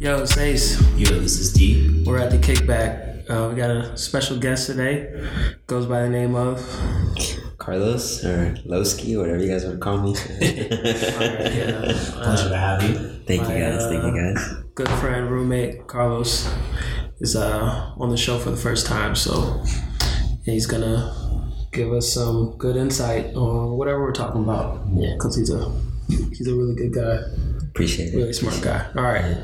Yo, it's Ace. Yo, this is D. We're at the kickback. Uh, we got a special guest today. Goes by the name of. Carlos or Loski, whatever you guys want to call me. yeah, Pleasure to have you. Thank you My, guys. Thank you uh, guys. good friend, roommate Carlos is uh, on the show for the first time, so he's gonna give us some good insight on whatever we're talking about. Yeah. because he's a he's a really good guy, Appreciate it. really smart guy. All right.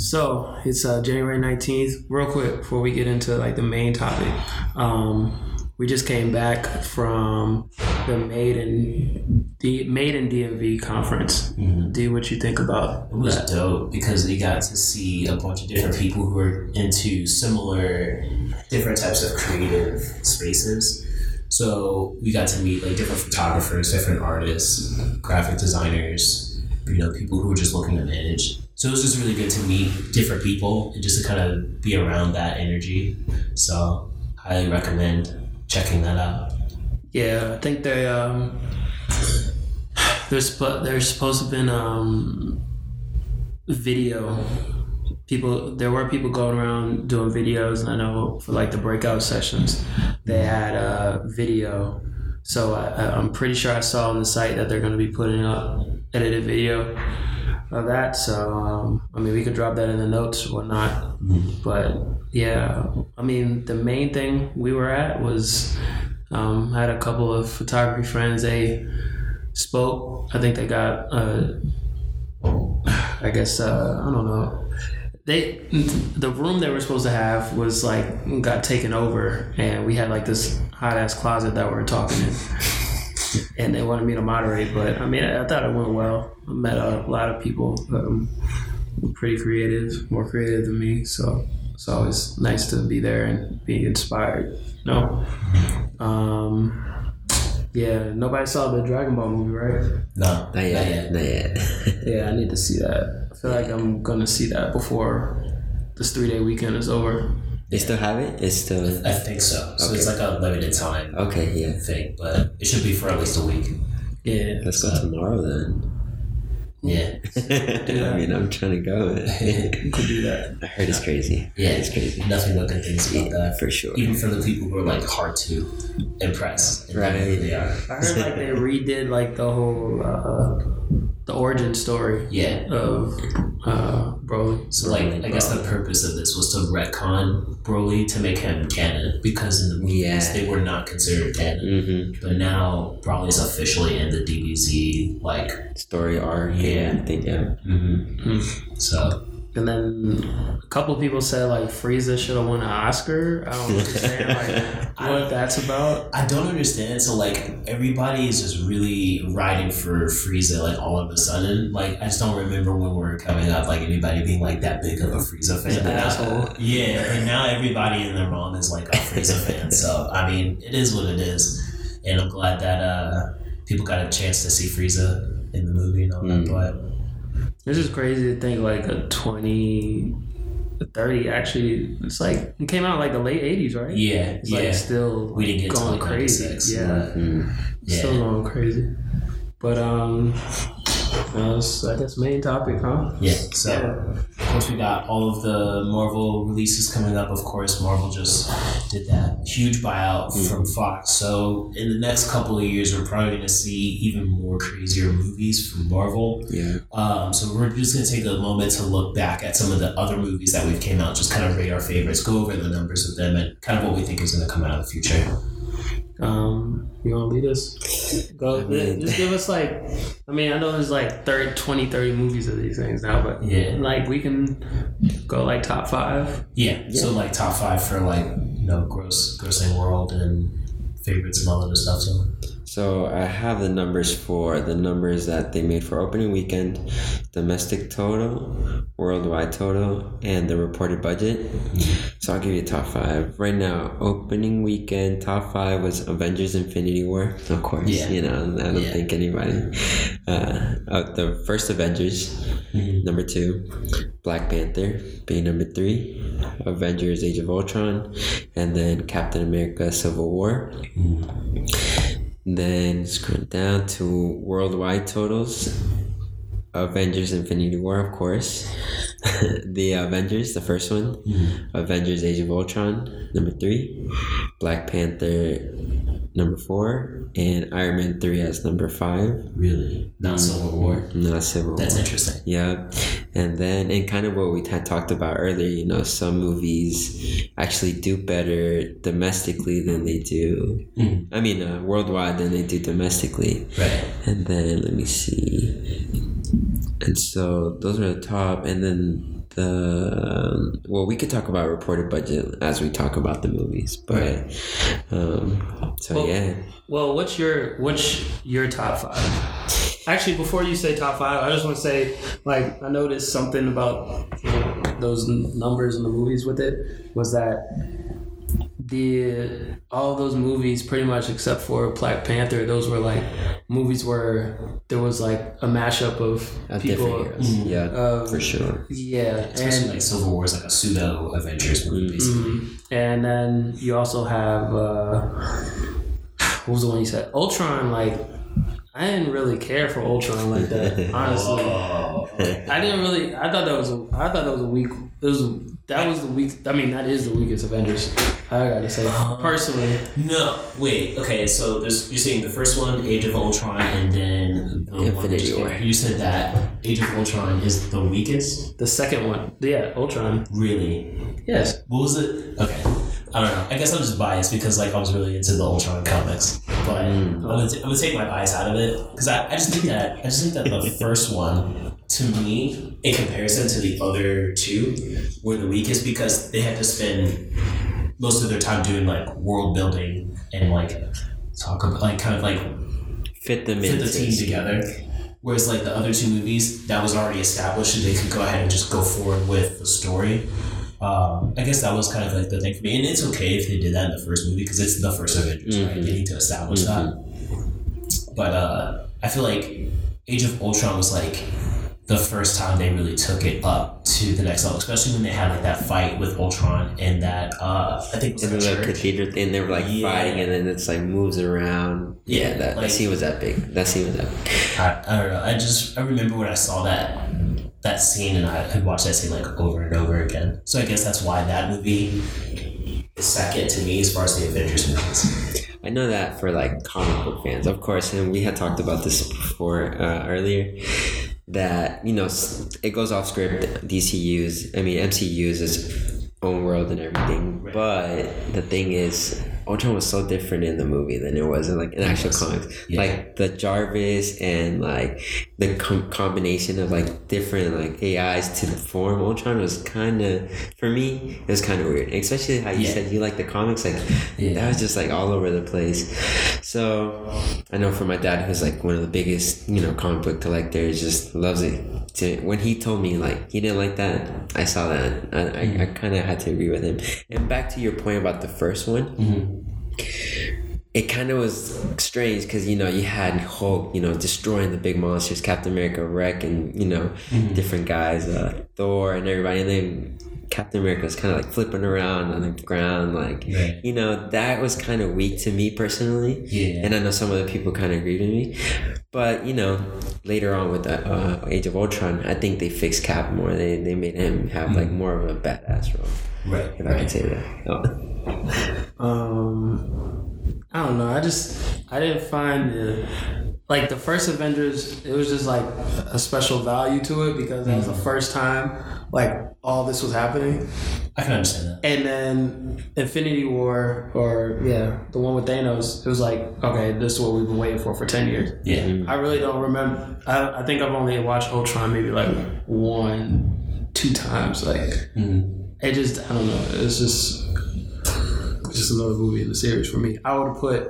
So it's uh, January nineteenth. Real quick before we get into like the main topic, um, we just came back from the Maiden the Made in DMV conference. D, what you think about It was that? dope because we got to see a bunch of different people who are into similar, different types of creative spaces. So we got to meet like different photographers, different artists, graphic designers, you know, people who were just looking to manage. So it was just really good to meet different people and just to kind of be around that energy. So highly recommend checking that out. Yeah, I think they um, there's supposed to have been um, video. People, there were people going around doing videos, I know for like the breakout sessions, they had a video. So I- I'm pretty sure I saw on the site that they're going to be putting up edited video of that. So um, I mean, we could drop that in the notes or whatnot. But yeah, I mean, the main thing we were at was um, I had a couple of photography friends. They spoke. I think they got, uh, I guess, uh, I don't know. They the room they were supposed to have was like got taken over, and we had like this hot ass closet that we were talking in. And they wanted me to moderate, but I mean, I, I thought it went well. I met a lot of people, um, pretty creative, more creative than me. So it's always nice to be there and be inspired. No. Um, yeah, nobody saw the Dragon Ball movie, right? No, Not yet. Not yet. Yeah, I need to see that. I feel like I'm gonna see that before this three day weekend is over. They still have it? It's still. I think so. So it's like a limited time Okay, yeah. thing, but it should be for at least a week. Yeah. Let's go tomorrow then. Yeah. I mean, I'm trying to go. You could do that. I heard it's crazy. Yeah, It's crazy. Nothing but good things about Yeah, that. for sure. Even for the people who are like hard to impress. Right. They are. I heard like they redid like the whole uh, the origin story Yeah. of uh, Broly. So like, I guess the purpose of this was to retcon Broly to make him canon because in the movies Yeah. they were not considered canon. Mm-hmm. But now Broly's officially in the DBZ. Like, Story arc. Yeah. I think, yeah. so And then a couple people said like Frieza should have won an Oscar. I don't understand like what that's about. I don't understand. So like everybody is just really riding for Frieza like all of a sudden. Like I just don't remember when we were coming up like anybody being like that big of a Frieza fan. An asshole. Yeah, and now everybody in their mom is like a Frieza fan. So I mean, it is what it is, and I'm glad that uh, people got a chance to see Frieza in the movie and all that. Mm. But It's is crazy to think like a 20, 30 actually, it's like, it came out like the late 80s, right? yeah, It's yeah, like still we didn't get going like crazy. 96. Yeah. but- Mm. yeah. Still going crazy. But um, that was, I guess main topic, huh? Yeah. So, course, we got all of the Marvel releases coming up. Of course, Marvel just did that huge buyout from Fox. So, in the next couple of years, we're probably going to see even more crazier movies from Marvel. Yeah. Um, so, we're just going to take a moment to look back at some of the other movies that we've came out, just kind of rate our favorites, go over the numbers of them, and kind of what we think is going to come out in the future. Um, you want to lead us? Go, I mean- just give us like, I mean, I know there's like 30, 20, 30 movies of these things now, but Yeah. like we can go like top five. Yeah. So, like top five for like you know gross grossing world and favorites and all of this stuff. So. So I have the numbers for the numbers that they made for opening weekend, domestic total, worldwide total, and the reported budget. So I'll give you top five. Right now, opening weekend, top five was Avengers Infinity War. Of course, Yeah. you know, I don't Yeah. think anybody. Uh, uh, the first Avengers, number two, Black Panther being number three, Avengers Age of Ultron, and then Captain America Civil War. Then scroll down to worldwide totals. Avengers Infinity War, of course. the Avengers, the first one, Avengers: Age of Ultron, number three, Black Panther, number four, and Iron Man three as number five. Really? Not Civil War? Not Civil That's War. That's interesting. Yeah, and then and kind of what we had talked about earlier, you know, some movies actually do better domestically than they do. Mhm. I mean, uh, worldwide than they do domestically. Right. And then let me see. And so those are the top, and then the um, well, we could talk about reported budget as we talk about the movies, but um, so Well- yeah. Well, what's your what's your top five? Actually, before you say top five, I just want to say, like, I noticed something about you know, those numbers in the movies with it was that the all those movies, pretty much except for Black Panther, those were like movies where there was like a mashup of Of people. different heroes. Yeah, Um, for sure. Yeah, Especially and like Civil War is like a pseudo Avengers movie, basically. Mhm. And then you also have uh, what was the one you said? Ultron. Like I didn't really care for Ultron like that. honestly, Oh. I didn't really. I thought that was. A, I thought that was a weak. It was. That was the weak. I mean, that is the weakest Avengers. I gotta say, personally. No, wait. Okay, so there's you're saying the first one, Age of Ultron, and then the Infinity just War. You said that Age of Ultron is the weakest. The second one, yeah, Ultron. Really? Yes. What was it? Okay. I don't know. I guess I'm just biased because like I was really into the Ultron comics, but hmm. I'm, gonna t- I'm gonna take my bias out of it because I, I just think that I just think that the first one to me in comparison to the other two were the weakest because they had to spend most of their time doing like world building and like talk about like kind of like Fit them fit into the team together. Whereas like the other two movies, that was already established, and they could go ahead and just go forward with the story. Um, I guess that was kind of like the thing for me, and it's okay if they did that in the first movie because it's the first Avengers, right? Mhm. They need to establish that. But uh, I feel like Age of Ultron was like the first time they really took it up to the next level, especially when they had like that fight with Ultron and that uh, I think it was In the cathedral thing, they were like Yeah. fighting, and then it's like moves around. Yeah, Yeah, that, like- that scene was epic. That scene was epic. I, I don't know. I just I remember when I saw that that scene and I had watched that scene like over and over again. So I guess that's why that movie is second to me as far as the Avengers movies. I know that for like comic book fans, of course, and we had talked about this before uh, earlier. That you know, it goes off script. DCU's, I mean, MCU's is own world and everything. But the thing is, Ultron was so different in the movie than it was in like in actual comics. Yeah. Like the Jarvis and like the com- combination of like different like AIs to form Ultron was kind of for me it was kind of weird. Especially how you Yeah. said you like the comics, like Yeah. that was just like all over the place. So I know for my dad, who's like one of the biggest you know comic book collectors, just loves it. To, when he told me like he didn't like that, I saw that. I, I, I mm-hmm. kind of had to agree with him. And back to your point about the first one mm-hmm. it kind of was strange because you know you had Hulk, you know, destroying the big monsters, Captain America wrecking, you know, mm-hmm. different guys, uh, Thor and everybody, and then Captain America was kind of like flipping around on the ground, like Right. you know, that was kind of weak to me personally. Yeah. And I know some other people kind of agreed with me, but you know, later on with the uh, Age of Ultron, I think they fixed Cap more. They they made him have like more of a badass role, Right. if I can say that. Oh. Um, I don't know. I just I didn't find the like the first Avengers. It was just like a special value to it because that was the first time like all this was happening. I can understand that. And then Infinity War, or yeah, the one with Thanos. It was like okay, this is what we've been waiting for for ten years. Yeah. I really don't remember. I, I think I've only watched Ultron maybe like one, two times. Like Mhm. it just I don't know. It's just it's just another movie in the series for me. I would have put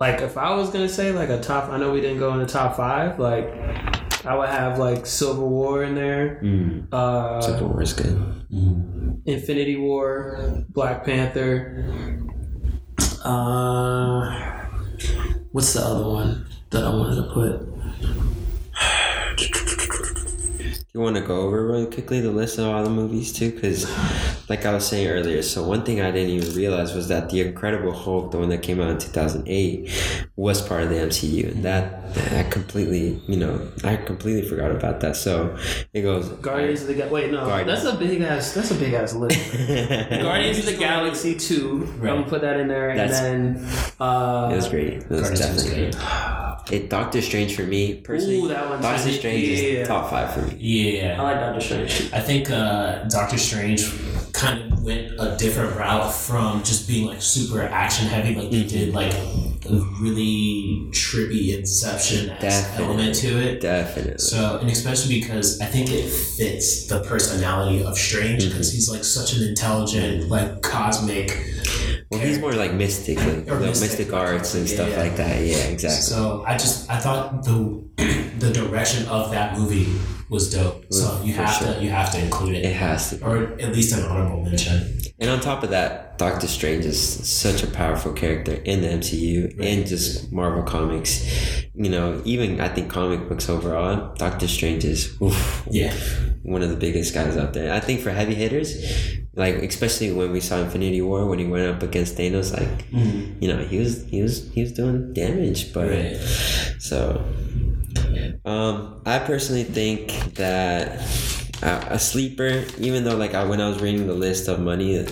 like if I was gonna say like a top. I know we didn't go in the top five. Like I would have like Civil War in there. Mm. Uh, Civil War is good. Mhm. Infinity War, Black Panther. Uh, what's the other one that I wanted to put? You want to go over really quickly the list of all the movies too, because like I was saying earlier, so one thing I didn't even realize was that the Incredible Hulk, the one that came out in two thousand eight, was part of the MCU, and that I completely, you know, I completely forgot about that. So it goes Guardians of the Ga- wait no Guardians. that's a big ass that's a big ass list. Guardians of the Galaxy two. I'm gonna put that in there, That's- and then uh, It was great. It was Guardians definitely good. great. It Doctor Strange for me personally. Ooh, that one's Doctor. Strange Yeah. is top five for me. Yeah. I like Doctor Strange. I think uh, Doctor Strange kind of went a different route from just being like super action heavy, like they did like a really trippy Inception element to it. Definitely. So, and especially because I think it fits the personality of Strange Mm-hmm. because he's like such an intelligent, like cosmic. well, he's more like mystic, like the mystic, mystic arts and yeah, stuff yeah. like that. Yeah, exactly. So I just I thought the the direction of that movie was dope. So you have sure. to you have to include It it, has to. or at least an honorable mention. And on top of that, Doctor Strange is such a powerful character in the MCU and just Marvel comics. You know, even I think comic books overall, Doctor Strange is oof, Yeah. one of the biggest guys out there. I think for heavy hitters, like especially when we saw Infinity War when he went up against Thanos, like you know he was he was he was doing damage, but Right. so um, I personally think that uh, a sleeper, even though like I, when I was reading the list of money,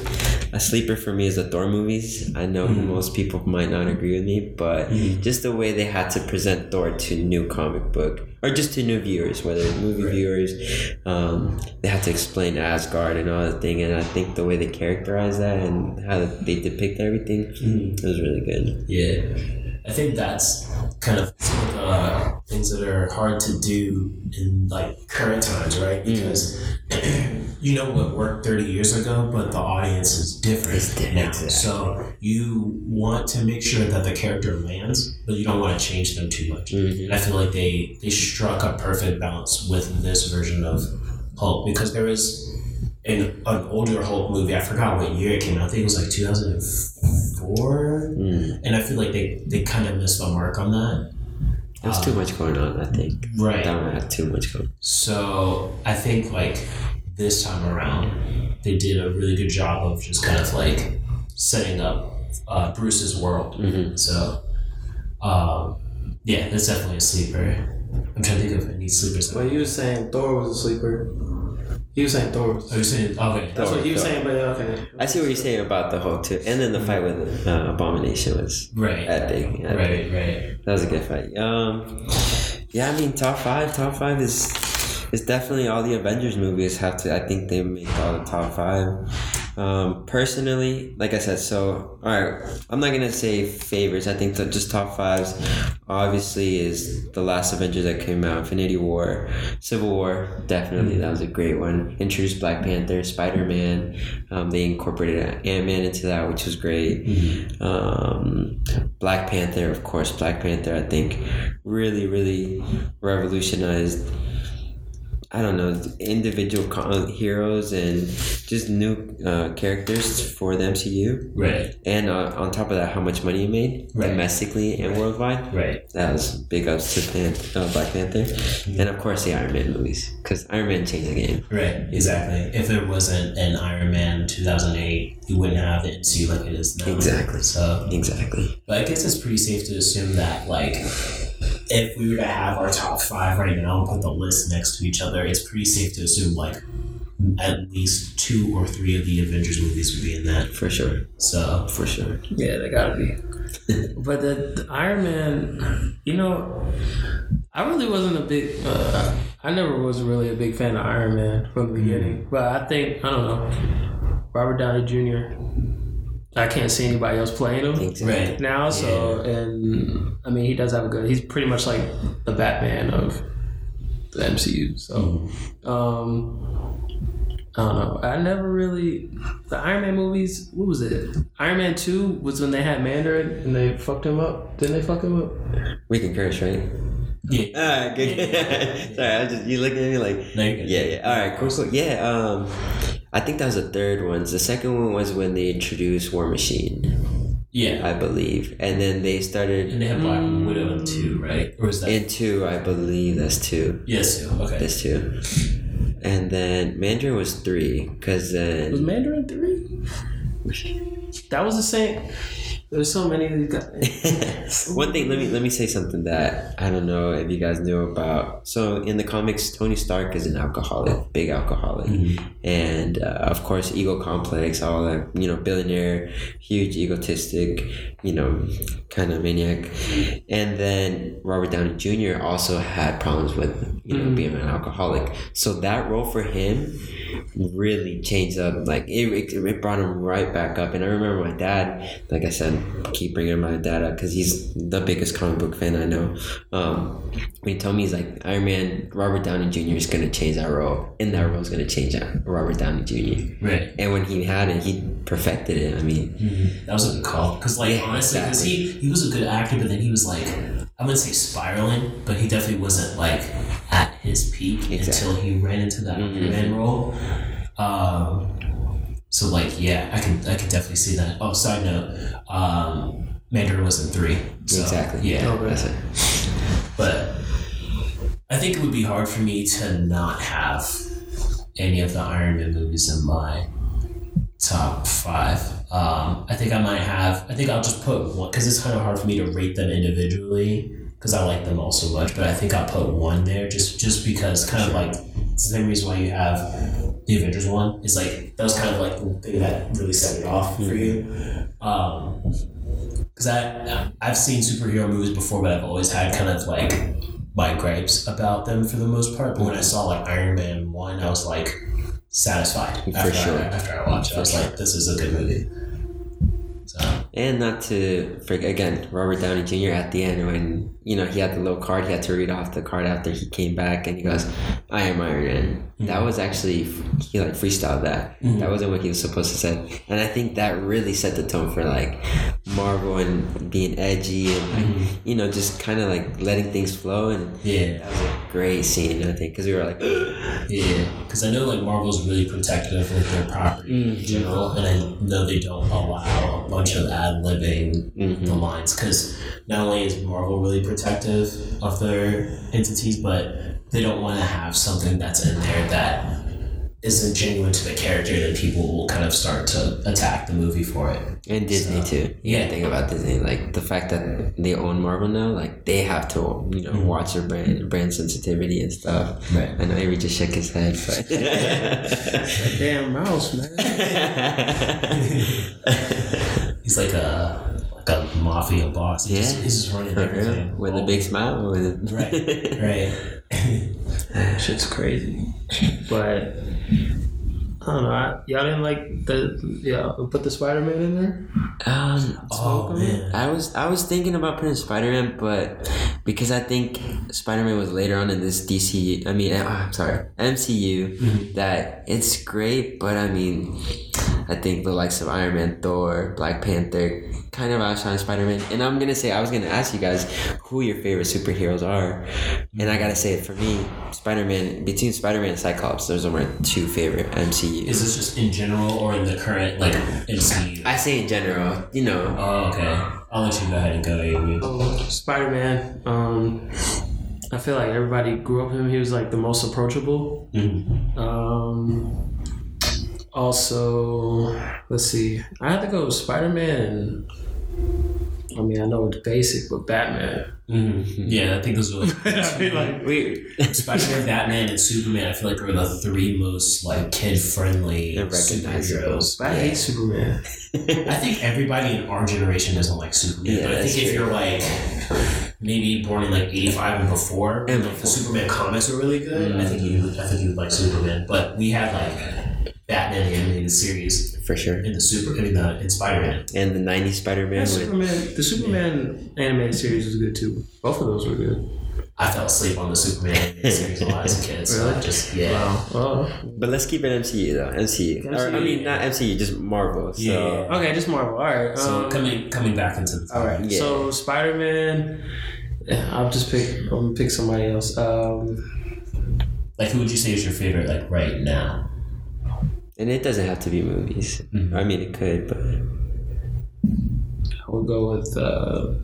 a sleeper for me is the Thor movies. I know most people might not agree with me, but just the way they had to present Thor to new comic book or just to new viewers, whether it's movie viewers, um, they had to explain Asgard and all that thing. And I think the way they characterize that and how they depict everything it was really good. Yeah. I think that's kind of some things that are hard to do in like current times, right? Because you know what worked 30 years ago, but the audience is different different, now. exactly. So you want to make sure that the character lands, but you don't want to change them too much. Mhm. And I feel like they, they struck a perfect balance with this version of Hulk because there was an, an older Hulk movie. I forgot what year it came out. I think it was like 2004. Mm. And I feel like they, they kind of missed the mark on that. There's too much going on, I think. Right. That one had too much going On. So I think like this time around, they did a really good job of just kind of like setting up uh, Bruce's world. Mhm. So, um, yeah, that's definitely a sleeper. I'm trying to think of any sleepers. Well, you were saying Thor was a sleeper. He was saying Thor was. Are you saying okay? That's what he was Thor. saying, but okay. I see what you're saying about the Hulk too, and then the fight with uh, Abomination was Right. epic. epic. Right. Right. That was a good fight. Um, yeah, I mean, top five. Top five is is definitely all the Avengers movies have to. I think they make all the top five. Um, personally, like I said, so all right, I'm not gonna say favorites. I think just top fives. Obviously, is the last Avengers that came out, Infinity War, Civil War. Definitely, that was a great one. Introduced Black Panther, Spider Man. Um, they incorporated Ant Man into that, which was great. Um, Black Panther, of course, Black Panther. I think really, really revolutionized. I don't know individual heroes and just new uh, characters for the MCU, Right. and uh, on top of that, how much money it made Right. domestically and worldwide. Right. That was big ups to Pan- uh, Black Panther, and of course the Iron Man movies because Iron Man changed the game. Right. Exactly. If there wasn't an Iron Man 2008, you wouldn't have the MCU like it is now. Exactly. So Exactly. But I guess it's pretty safe to assume that, like, if we were to have our top five right now and put the list next to each other, it's pretty safe to assume, like, at least two or three of the Avengers movies would be in that. For sure. So, For sure. Yeah, they gotta be. but the, the Iron Man, you know, I really wasn't a big. Uh, I never was really a big fan of Iron Man from the beginning. But I think I don't know. Robert Downey Jr. I can't see anybody else playing him Exactly. right. now. So and I mean, he does have a good. He's pretty much like the Batman of the MCU. So. Um, I don't know. I never really the Iron Man movies. What was it? Iron Man Two was when they had Mandarin and they fucked him up. Didn't they fuck him up? We can curse, right? Yeah. Alright, good. Sorry, I just you looking at me like No. Yeah, yeah. All right, cool, So Yeah, um, I think that was the third one. The second one was when they introduced War Machine, Yeah. I believe, and then they started And they have Black mm. Widow in two, right? Or is that? in two. I believe that's two. yes, two. Okay. That's two. and then Mandarin was three, because then Was Mandarin three? That was the same. There's so many of these guys. one thing. Let me let me say something that I don't know if you guys knew about. So in the comics, Tony Stark is an alcoholic, big alcoholic, and uh, of course, ego complex, all that. You know, billionaire, huge egotistic, you know, kind of maniac. And then Robert Downey Jr. also had problems with you know Mhm. being an alcoholic. So that role for him really changed up. Like it, it, it brought him right back up. And I remember my dad, like I said, keep bringing my dad up because he's the biggest comic book fan I know. Um, when he told me he's like Iron Man, Robert Downey Jr. is gonna change that role, and that role is gonna change that Robert Downey Jr. Right. And when he had it, he perfected it. I mean, That was a good call. Because, like, Yeah, honestly, because exactly. he, he was a good actor, but then he was like, I wouldn't say spiraling, but he definitely wasn't like at his peak Exactly. until he ran into that Mhm. Iron Man role. Um, so, like, yeah, I can I can definitely see that. Oh, side note, um, Mandarin was in three. So, exactly. Yeah. Okay. That's it. But I think it would be hard for me to not have any of the Iron Man movies in my top five. Um, I think I might have. I think I'll just put one because it's kind of hard for me to rate them individually because I like them all so much. But I think I'll put one there just just because kind of like it's the same reason why you have the Avengers one. Is like that was kind of like the thing that really set it off for you. Um, because I I've seen superhero movies before, but I've always had kind of like my gripes about them for the most part. But when I saw like Iron Man one, I was like satisfied For after sure. I, after I watched it. I was like, this is a good movie. So And not to forget again, Robert Downey Jr. at the end when you know he had the little card, he had to read off the card after he came back, and he goes, "I am Iron Man." That was actually he like freestyled that. Mhm. That wasn't what he was supposed to say, and I think that really set the tone for like Marvel and being edgy and like, you know just kind of like letting things flow. And yeah, that was a great scene, I think, because we were like, yeah. Because I know like Marvel's really protective of their property in Mhm. general, and I know they don't allow a bunch of ad libbing Mhm. the lines because not only is Marvel really protective of their entities, but they don't want to have something that's in there that isn't genuine to the character, then people will kind of start to attack the movie for it. and Disney So, too. yeah. Yeah, think about Disney, like the fact that they own Marvel now, like they have to, you know, Mhm. watch their brand brand sensitivity and stuff. Right. I know Avery just shook his head, but Damn mouse, man. He's like a like a mafia boss. He just, Yeah. he's just running For everything. real? with a big smile, with a Right, right. Shit's crazy. But I don't know. I, y'all didn't like the yeah put the Spider Man in there. Um, oh man. I was I was thinking about putting Spider Man, but because I think Spider Man was later on in this DC, I mean, uh, I'm sorry, MCU, Mhm. that it's great, but I mean, I think the likes of Iron Man, Thor, Black Panther kind of outshine Spider Man. And I'm gonna say I was gonna ask you guys who your favorite superheroes are, and I gotta say it for me, Spider Man between Spider Man and Cyclops, those are my two favorite MCU. Is this just in general or in the current like MCU? I say in general, you know. Oh, okay. I'll let you go ahead and go, Avery. Spider Man. Um, I feel like everybody grew up with him. He was like the most approachable. Mhm. Um, also, let's see. I have to go with Spider Man. I mean, I know it's basic, but Batman. Mhm. Yeah, I think those are like, I feel like we. Spider-Man, Batman, and Superman. I feel like are the three most like kid-friendly They're recognizable. superheroes. I hate Superman. I think everybody in our generation doesn't like Superman, Yeah, but I that's think if you're like maybe born in like '85 and before, And like, the. Superman comics are really good. I think you, I think you would like Superman. But we had like Batman the animated series For sure. in the Super, I mean the in Spider-Man. And the 90s Spider Man Yeah, with Superman. The Superman animated series was good too. Both of those were good. I fell asleep on the Superman animated series a lot as a kid, so I just yeah. Wow. Well, But let's keep it MCU though. MCU. Or, I mean, not MCU, just Marvel. So. Yeah. okay, just Marvel. All right. So um, coming coming back into the All right. Yeah. So Spider Man. I'll just pick. I'm gonna pick somebody else. Um, like who would you say is your favorite like right now? And it doesn't have to be movies. Mhm. I mean, it could, but I would go with. Uh,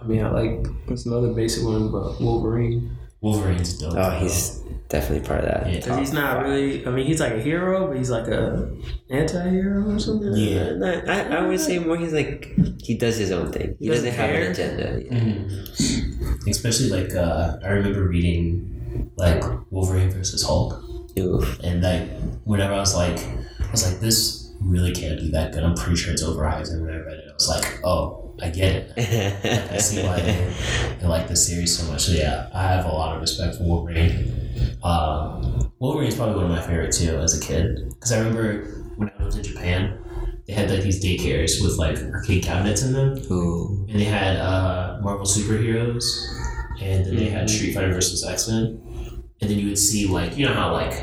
I mean, I like. It's another basic one, but Wolverine. Wolverine's dope. oh, he's definitely part of that. Yeah. Cause he's not really. I mean, he's like a hero, but he's like a anti-hero or something. Yeah. No, I, I would say more he's like he does his own thing. He, He doesn't, doesn't have an agenda. Mhm. Especially like uh, I remember reading like Wolverine versus Hulk, Oof. and like whenever I was like, I was like, this really can't be that good. I'm pretty sure it's overhyped. And when I read it, I was like, oh, I get it. I see why they, they like the series so much. So yeah, I have a lot of respect for Wolverine. Um, Wolverine is probably one of my favorite too as a kid because I remember when I lived in Japan, they had like these daycares with like arcade cabinets in them, Ooh. and they had uh, Marvel superheroes, and then they had Street Fighter versus X Men, and then you would see like you know how like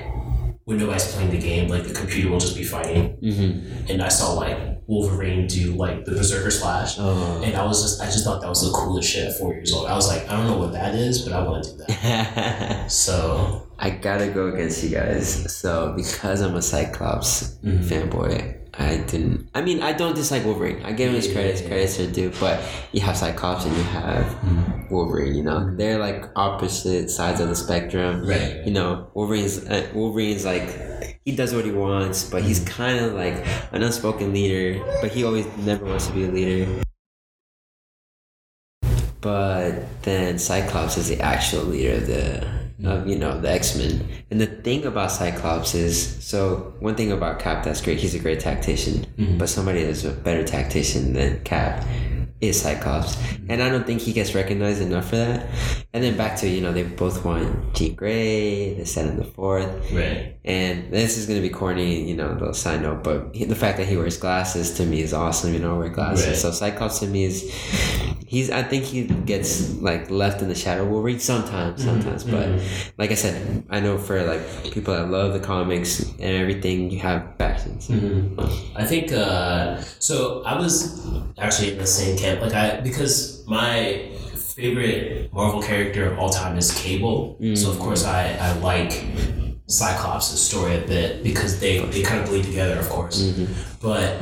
when nobody's playing the game, like the computer will just be fighting, Mm-hmm. and I saw like Wolverine do like the Berserker Slash. Oh. And I was just, I just thought that was the coolest shit at four years old. I was like, I don't know what that is, but I want to do that. So, I gotta go against you guys. So because I'm a Cyclops Mhm. fanboy, I didn't. I mean, I don't dislike Wolverine. I give him his credits. Credits are due. But you have Cyclops and you have Wolverine. You know, they're like opposite sides of the spectrum. right. You know, Wolverine's uh, Wolverine's like he does what he wants, but he's kind of like an unspoken leader. But he always never wants to be a leader. But then Cyclops is the actual leader of the of you know the X Men. And the thing about Cyclops is so one thing about Cap that's great. He's a great tactician, Mhm. but somebody that's a better tactician than Cap is Cyclops, and I don't think he gets recognized enough for that. And then back to you know they both won Jean Grey, the set in the fourth, Right. and this is gonna be corny, you know, little side note, but he, the fact that he wears glasses to me is awesome. You know, I wear glasses, Right. so Cyclops to me is he's. I think he gets like left in the shadow. We'll read sometimes, mm-hmm. sometimes, but mm-hmm. like I said, I know for like people that love the comics and everything, you have factions. Mm-hmm. I think, uh, so I was actually in the same camp. Like, I, because my favorite Marvel character of all time is Cable. So, of course, I, I like Cyclops' story a bit because they, they kind of bleed together, of course. But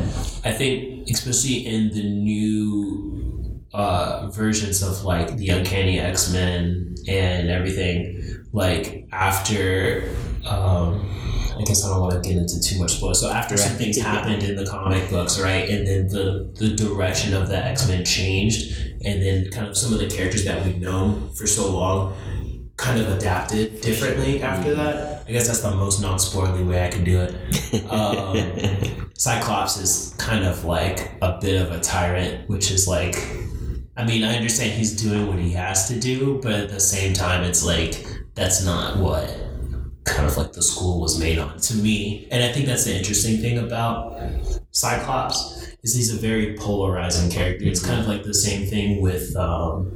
I think, especially in the new uh, versions of like the Uncanny X Men and everything, like after, um, I guess I don't want to get into too much spoil. So after some things happened in the comic books, right, and then the the direction of the X Men changed, and then kind of some of the characters that we've known for so long kind of adapted differently after that. I guess that's the most non spoiling way I can do it. Um, Cyclops is kind of like a bit of a tyrant, which is like, I mean, I understand he's doing what he has to do, but at the same time, it's like, that's not what kind of like the school was made on to me. And I think that's the interesting thing about Cyclops is he's a very polarizing character. It's kind of like the same thing with um,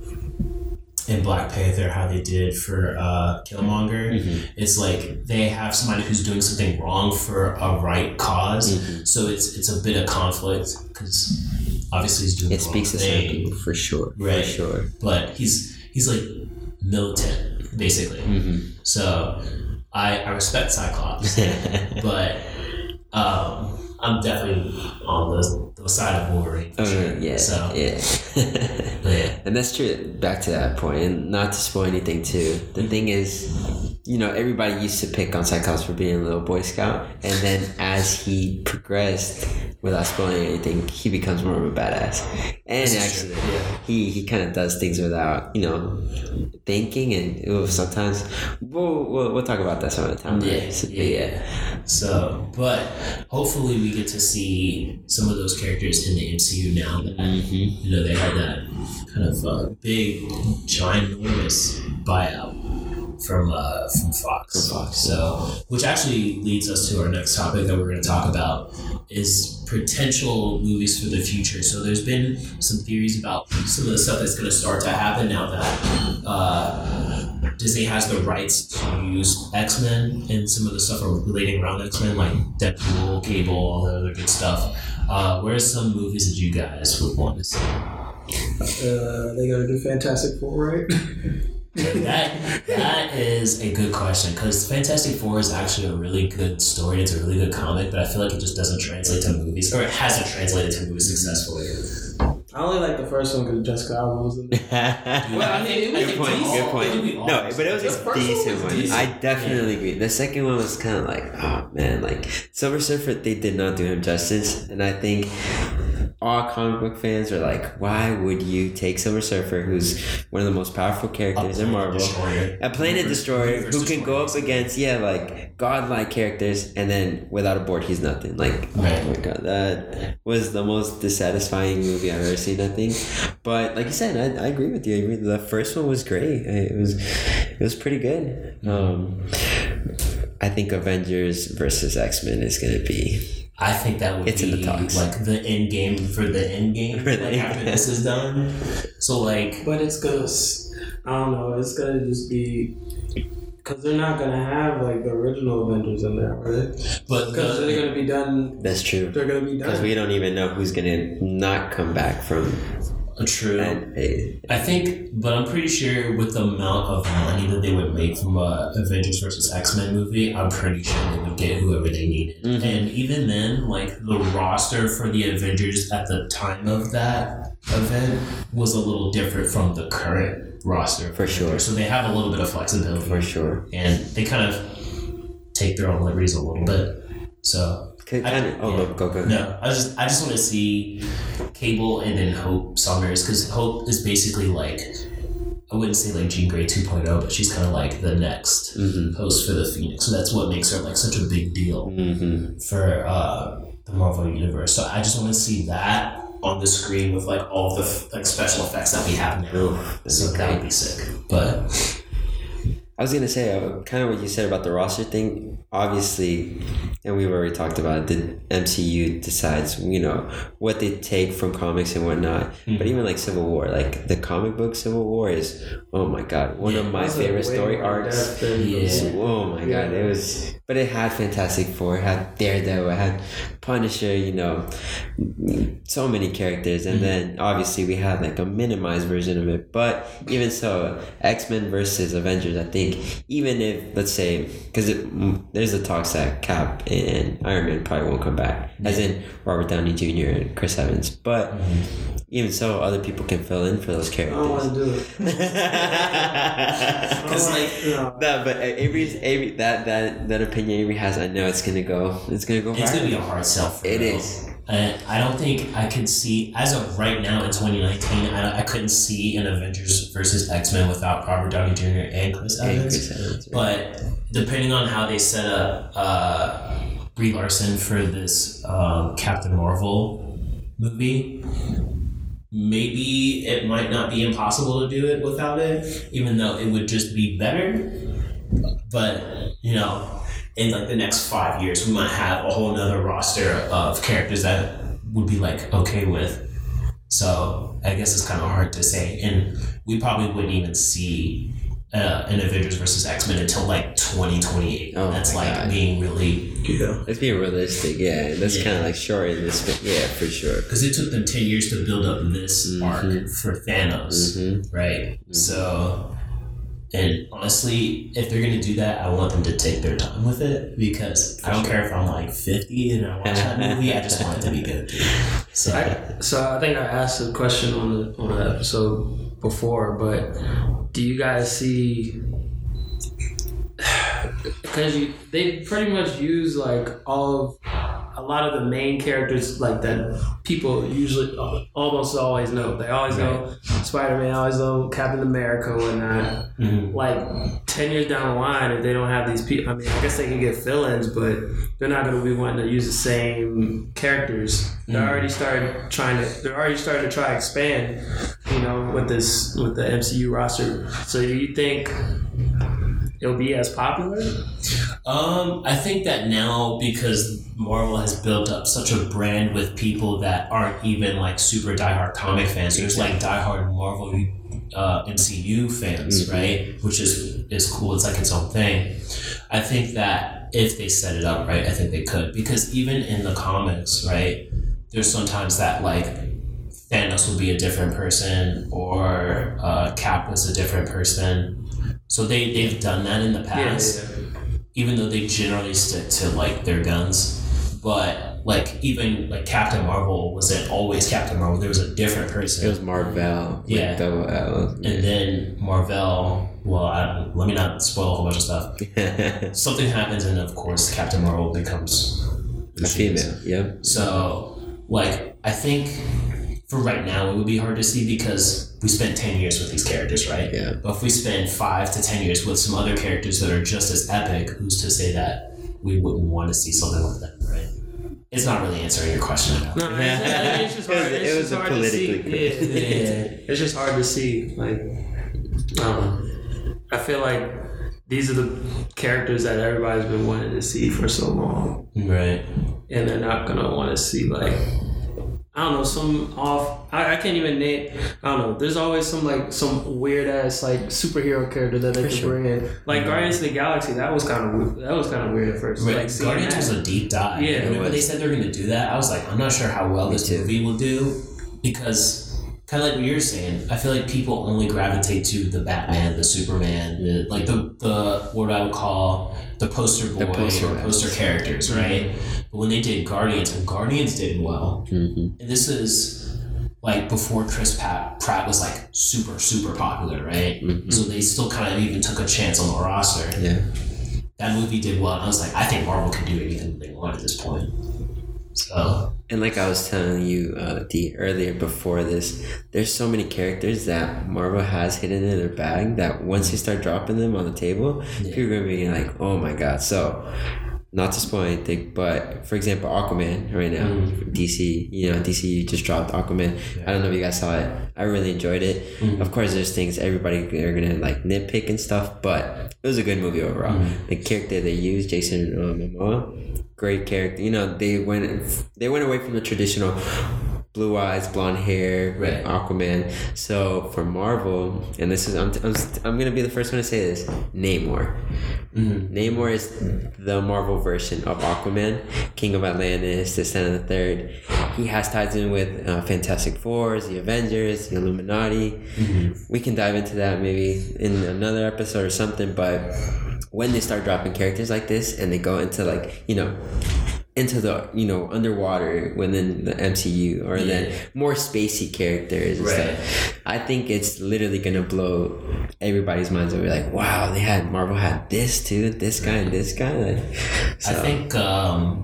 in Black Panther how they did for uh, Killmonger. Mhm. It's like they have somebody who's doing something wrong for a right because Mhm. so it's it's a bit of conflict because obviously he's doing It speaks to certain people for sure. Right. For sure. but he's he's like militant basically. hmm So I I respect Cyclops, but um, I'm definitely on the, the side of Wolverine. For Oh sure. yeah, So yeah. yeah. And that's true. Back to that point, and not to spoil anything too. The thing is, you know, everybody used to pick on Cyclops for being a little Boy Scout, and then as he progressed, without spoiling anything, he becomes more of a badass. And actually, true, yeah. he he kind of does things without you know thinking, and ooh, sometimes we'll, we'll we'll talk about that some other time. Yeah, right? So, yeah, yeah. So, but hopefully we get to see some of those characters in the MCU now that Mhm. you know they had that kind of uh, big, ginormous buyout from uh, from Fox. From Fox, So, which actually leads us to our next topic that we're going to talk about is potential movies for the future. So, there's been some theories about some of the stuff that's going to start to happen now that. Uh, Disney has the rights to use X Men and some of the stuff relating around X Men, like Deadpool, Cable, all the other good stuff. Uh, where are some movies that you guys would want to see? Uh, they gotta do Fantastic Four, right? that that is a good question because Fantastic Four is actually a really good story. It's a really good comic, but I feel like it just doesn't translate to movies, or it hasn't translated to movies successfully. I only like the first one because Jessica Alba was in it. Well, I mean, it was good point. decent. Good point. It could No, but it was The a decent one. decent. I definitely agree. The second one was kind of like, oh man, like Silver Surfer. They did not do him justice, and I think all comic book fans are like, why would you take Silver Surfer, who's one of the most powerful characters in Marvel? Destroyer. A planet destroyer who can go up against yeah like godlike characters and then without a board he's nothing like Right. oh my god that was the most dissatisfying movie I've ever seen I think but like you said I, I agree with you I the first one was great it was it was pretty good um I think Avengers versus X Men is gonna be I think that would It's be in the talks. like the end game for the end game. For like after this is done. So like But it's gonna, s- I don't know, it's gonna just be, because they're not gonna have like the original Avengers in there, right? but Because the, they're gonna be done, that's true they're gonna be done because we don't even know who's gonna not come back from true. and I think, but I'm pretty sure with the amount of money that they would make from a Avengers versus X Men movie, I'm pretty sure they would get whoever they needed. Mhm. And even then, like the roster for the Avengers at the time of that event was a little different from the current roster. For sure. So they have a little bit of flexibility, for sure and they kind of take their own liberties a little bit. So I- of, oh yeah. no, go go no, I just I just want to see Cable and then Hope Summers because Hope is basically like I wouldn't say like Jean Grey 2.0, but she's kind of like the next Mm-hmm. host for the Phoenix. So that's what makes her like such a big deal Mm-hmm. for uh, the Marvel universe. So I just want to see that on the screen with like all the f- like special effects that we have now. That'd So that would be sick. But I was gonna say uh, kind of what you said about the roster thing. Obviously, and we've already talked about it, the MCU decides you know what they take from comics and whatnot. Hmm. But even like Civil War, like the comic book Civil War is oh my god, one of my favorite story more arcs. Yeah. Oh my god, it was. But it had Fantastic Four, it had Daredevil, it had Punisher. You know, so many characters, and then obviously we had like a minimized version of it. But even so, X Men versus Avengers, I think even if let's say because there's a talk that Cap and Iron Man probably won't come back, as in Robert Downey Jr. and Chris Evans. But mm-hmm. even so, other people can fill in for those characters. I don't want to do it. because like No. No, but Avery's Avery that that that opinion Avery has, I know it's gonna go. It's gonna go. it's gonna be a hard sell for It real. is. I don't think I could see, as of right now in 2019, I, I couldn't see an Avengers versus X Men without Robert Downey Jr. and Chris And Evans. Chris Evans, right? But depending on how they set up uh, Brie Larson for this um, Captain Marvel movie, maybe it might not be impossible to do it without it, even though it would just be better. But, you know, in like the next five years, we might have a whole nother roster of characters that would be like okay with. So I guess it's kind of hard to say, and we probably wouldn't even see uh, an Avengers versus X Men until like twenty twenty eight. Oh That's like God. being really Yeah. Let's be realistic, yeah. That's Yeah. kind of like short in this, but yeah, for sure. because it took them ten years to build up this Mhm. arc for Thanos, Mm-hmm. right? So. And honestly, if they're gonna do that, I want them to take their time with it because I don't care if I'm like fifty and I watch that movie. I just want it to be good. So I, so I think I asked a question on the on the episode before, but do you guys see? Because you, they pretty much use like all of a lot of the main characters like that people usually almost always know. They always know Spider Man, always know Captain America, and whatnot. mhm. like 10 years down the line, if they don't have these people, I mean, I guess they can get fill ins, but they're not going to be wanting to use the same characters. They're Mm. already started trying to, they're already starting to try to expand, you know, with this, with the MCU roster. So you think it'll be as popular? Um, I think that now because Marvel has built up such a brand with people that aren't even like super diehard comic fans. There's like diehard Marvel uh, MCU fans, Mhm. right? Which is is cool. It's like its own thing. I think that if they set it up right, I think they could because even in the comics, right? There's sometimes that like Thanos would be a different person or uh, Cap was a different person. So they they've done that in the past even though they generally stick to like their guns, but like even like Captain Marvel wasn't always Captain Marvel. There was a different person. It was Mar-Vell. with Yeah. Double L. Uh, and then Marvel. Well, I, let me not spoil a whole bunch of stuff. Something happens, and of course, Captain Marvel becomes a female. Yep. So, like, I think for right now, it would be hard to see because we spent 10 years with these characters, right? Yeah. But if we spend five to 10 years with some other characters that are just as epic, who's to say that we wouldn't want to see something like that, right? It's not really answering your question. No, it's, just- hard. It was- It's it was just a hard to see. politically Yeah, correct- yeah, yeah. It's just hard to see. Like, um, I feel like these are the characters that everybody's been wanting to see for so long, Right. and they're not gonna want to see like. I don't know, some off. I, I can't even name. I don't know. There's always some like some weird ass like superhero character that they For can sure. bring in. Like Guardians of the Galaxy, that was kind of that was kind of weird at first. Right. Like seeing Guardians that. was a deep dive. Yeah, it Whenever they said they were going to do that, I was like, I'm not sure how well this movie will do because, kind of like what you're saying, I feel like people only gravitate to the Batman, the Superman, the like the the what I would call the poster boy The poster or poster characters, right? But when they did Guardians, and Guardians did well, hmm and this is like before Chris Pratt, Pratt was like super super popular, right? Mhm. So they still kind of even took a chance on the roster Yeah. that movie did well. And I was like, I think Marvel can do anything they want at this point. So And like I was telling you, uh, D, earlier before this, there's so many characters that Marvel has hidden in their bag that once you start dropping them on the table, Yeah. people are gonna be like, "Oh my god!" So, not to spoil anything, but for example, Aquaman right now, DC, you know, DC just dropped Aquaman. I don't know if you guys saw it. I really enjoyed it. Of course, there's things everybody are gonna like nitpick and stuff, but it was a good movie overall. The character they used, Jason uh, Momoa, great character. You know, they went they went away from the traditional blue eyes, blonde hair, Right. Aquaman. So for Marvel, and this is I'm, I'm, I'm gonna be the first one to say this, Namor. Namor is the Marvel version of Aquaman, King of Atlantis, this and the third. He has ties in with uh, Fantastic Fours, the Avengers, the Illuminati. We can dive into that maybe in another episode or something. But when they start dropping characters like this and they go into like you know into the you know underwater within the MCU or then Yeah. more spacey characters and Right. stuff. I think it's literally gonna blow everybody's minds over like wow they had Marvel had this too this guy and this guy like I think um,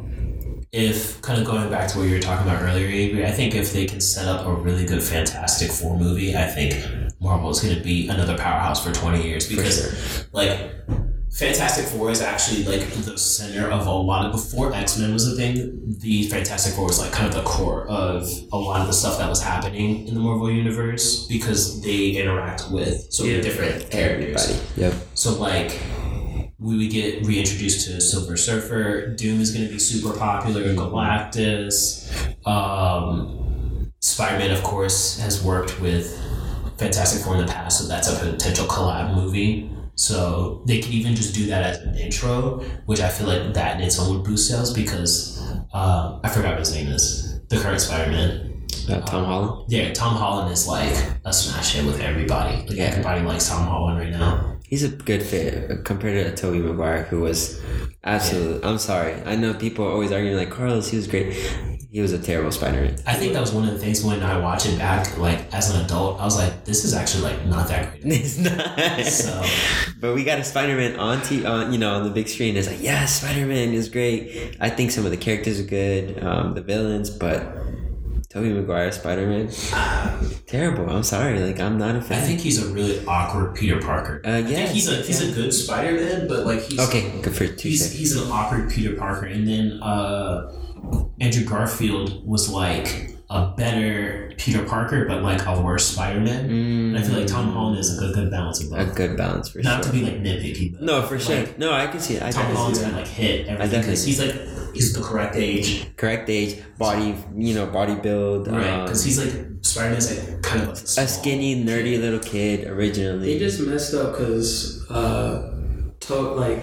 if kind of going back to what you were talking about earlier, Avery, I think if they can set up a really good Fantastic Four movie, I think Marvel is going to be another powerhouse for 20 years because like Fantastic Four is actually like the center of a lot of before X Men was a thing. The Fantastic Four was like kind of the core of a lot of the stuff that was happening in the Marvel universe because they interact with so many Yeah. different characters. everybody yep So like we would get reintroduced to Silver Surfer. Doom is going to be super popular. In Galactus. Um, Spider Man, of course, has worked with Fantastic Four in the past, so that's a potential collab movie. So they could even just do that as an intro, which I feel like that in its own would boost sales because um, I forgot what his name is. The current Spider Man. uh, Tom Holland Yeah, Tom Holland is like a smash hit with everybody. Like Yeah. everybody likes Tom Holland right now. he's a good fit uh, compared to Tobey Maguire who was absolutely I'm sorry I know people are always arguing like Carlos he was great he was a terrible Spider-Man I think that was one of the things when I watch it back, like as an adult, I was like, this is actually like not that great. it's not So But we got a Spider Man on t on you know on the big screen. It's like yeah, Spider Man is great. I think some of the characters are good, um, the villains, but Tobey Maguire Spider Man, terrible. I'm sorry, like I'm not a fan. I think he's a really awkward Peter Parker. Uh, I yeah, think he's a he's a good Spider Man, but like he's okay, good for two he's seconds. he's an awkward Peter Parker. And then uh, Andrew Garfield was like a better Peter Parker, but like a worse Spider Man. And I feel like Tom Holland is a good good balance of Mm. a good balance for Not sure. to be like nitpicky, but no, for sure. like, no, I can see it. I Tom definitely Holland's see gonna it. like hit everything because he's like he's the correct age, Correct age, body, you know, body build. right? um, Because he's like Spider Man's like kind of like a skinny, nerdy little kid originally. He just messed up because uh, to- like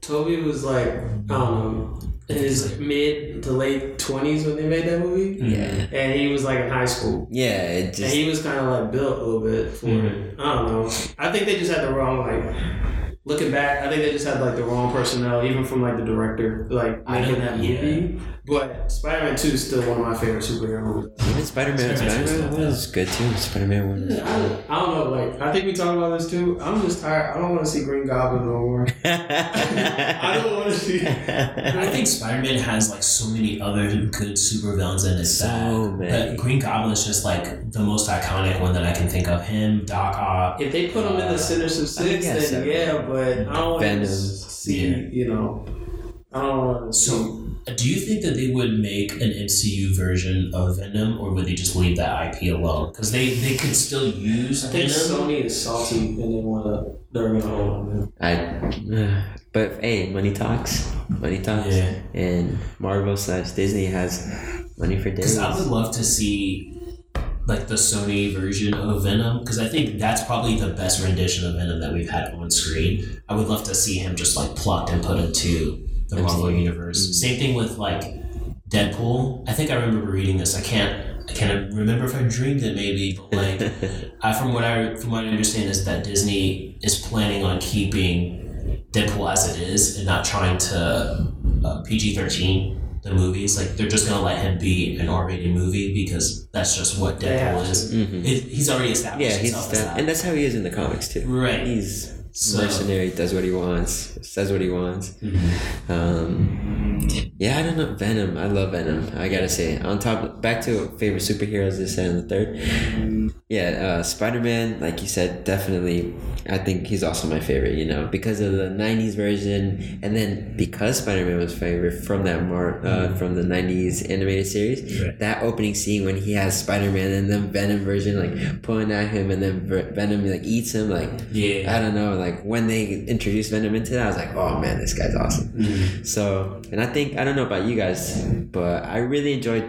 Tobey was like I don't know in his mid to late twenties when they made that movie, mm-hmm. yeah, and he was like in high school. yeah. It And he was kind of like built a little bit for it. Mm-hmm. I don't know. I think they just had the wrong like looking back, I think they just had like the wrong personnel, even from like the director, like making know, that yeah. Movie. But Spider Man Two is still one of my favorite superhero movies. Even Spider-Man, Spider-Man Spider-Man was good too. Spider-Man one. was- I, I don't know, like I think we talked about this too. I'm just tired. I don't want to see Green Goblin no more. I don't want to see. I think Spider Man has like so many other good supervillains in his So bag. many. But Green Goblin is just like the most iconic one that I can think of. Him, Doc Ock. If they put him in the uh, Sinister I think Six, then seven. yeah, but I don't want to see. Yeah. You know, I don't want to. So, do you think that they would make an MCU version of Venom, or would they just leave that IP alone? Because they, they could still use I think Venom. Sony is salty and they want to. They're gonna hold on. I, uh, but hey, money talks. Money talks. Yeah. And Marvel slash Disney has money for days. Because I would love to see like the Sony version of Venom, because I think that's probably the best rendition of Venom that we've had on screen. I would love to see him just like plucked and put into the Marvel MCU. universe. Same thing with like Deadpool. I think I remember reading this. I can't. I can't remember if I dreamed it, maybe, but like, I, from what I from what I understand is that Disney is planning on keeping Deadpool as it is and not trying to uh, PG thirteen the movies. Like they're just gonna let him be an R rated movie because that's just what Deadpool to. is. Mhm. It, he's already established Yeah, he's himself as that, that. and that's how he is in the comics too. right. He's So- mercenary, does what he wants, says what he wants. Mhm. Um, yeah, I don't know. Venom, I love Venom. I gotta say, on top, back to favorite superheroes. This and the third. Yeah, uh, Spider Man, like you said, definitely. I think he's also my favorite. You know, because of the '90s version, and then because Spider Man was favorite from that Mar- uh, from the '90s animated series. Right. That opening scene when he has Spider Man and then Venom version like pulling at him, and then Venom like eats him. Like Yeah. I don't know. Like when they introduced Venom into that, I was like, oh man, this guy's awesome. Mhm. So, and I think I don't know about you guys, but I really enjoyed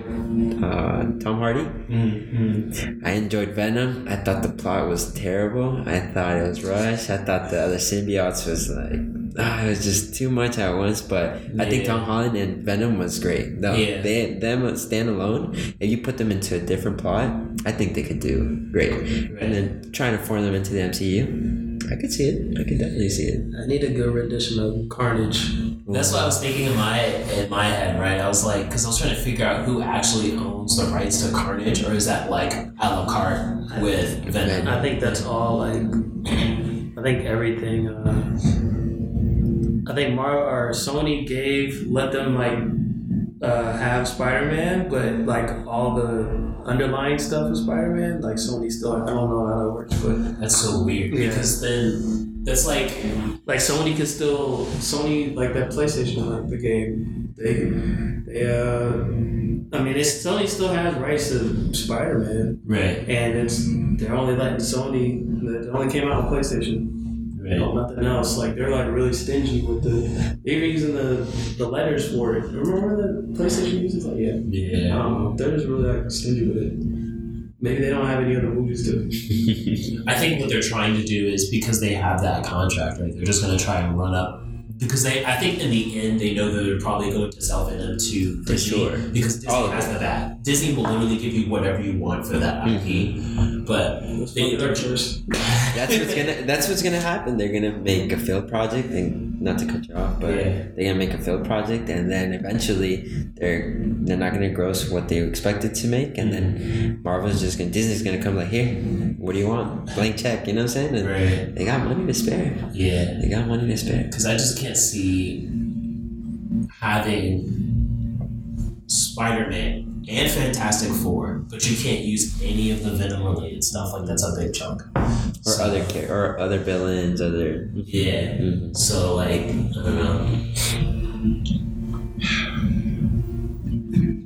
uh, Tom Hardy. Mhm. I enjoyed Venom. I thought the plot was terrible. I thought it was rushed. I thought the other symbiotes was like ah, it was just too much at once. But I think Yeah. Tom Holland and Venom was great. Though Yeah. they them stand alone. If you put them into a different plot, I think they could do great. And then trying to form them into the MCU, I could see it. I could definitely see it. I need a good rendition of Carnage. That's what I was thinking in my in my head, right? I was like, because I was trying to figure out who actually owns the rights to Carnage, or is that like a la carte with Venom? I think that's all like. I think everything. Uh, I think Mar or Sony gave let them like uh, have Spider Man, but like all the underlying stuff of Spider Man, like Sony still. I don't know how that works, but That's so weird Yeah. because then that's like like Sony could still Sony like that PlayStation like the game they they uh I mean it's Sony still has rights to Spider Man right, and it's they're only letting Sony it only came out on PlayStation right. no, nothing else like they're like really stingy with the they're using the the letters for it remember the PlayStation uses like yeah Yeah. um, they're just really like stingy with it maybe they don't have any other movies to I think what they're trying to do is because they have that contract, right? They're just going to try and run up because they. I think in the end they know that they're probably going to sell Venom to For Disney sure. because Disney All of has the that. Disney will literally give you whatever you want for that mm-hmm. IP, but Let's they, they're up first. That's what's gonna. That's what's gonna happen. They're gonna make a failed project, and not to cut you off, but Yeah. they're gonna make a failed project, and then eventually they're they're not gonna gross what they expected to make, and then Marvel's just gonna Disney's gonna come like, here, what do you want? Blank check. You know what I'm saying? And right. They got money to spare. Yeah. They got money to spare. because I just can't see having Spider Man and Fantastic Four, but you can't use any of the Venom related stuff. Like that's a big chunk. Or So, other char- or other villains, other. Yeah. Mhm. So like I don't know.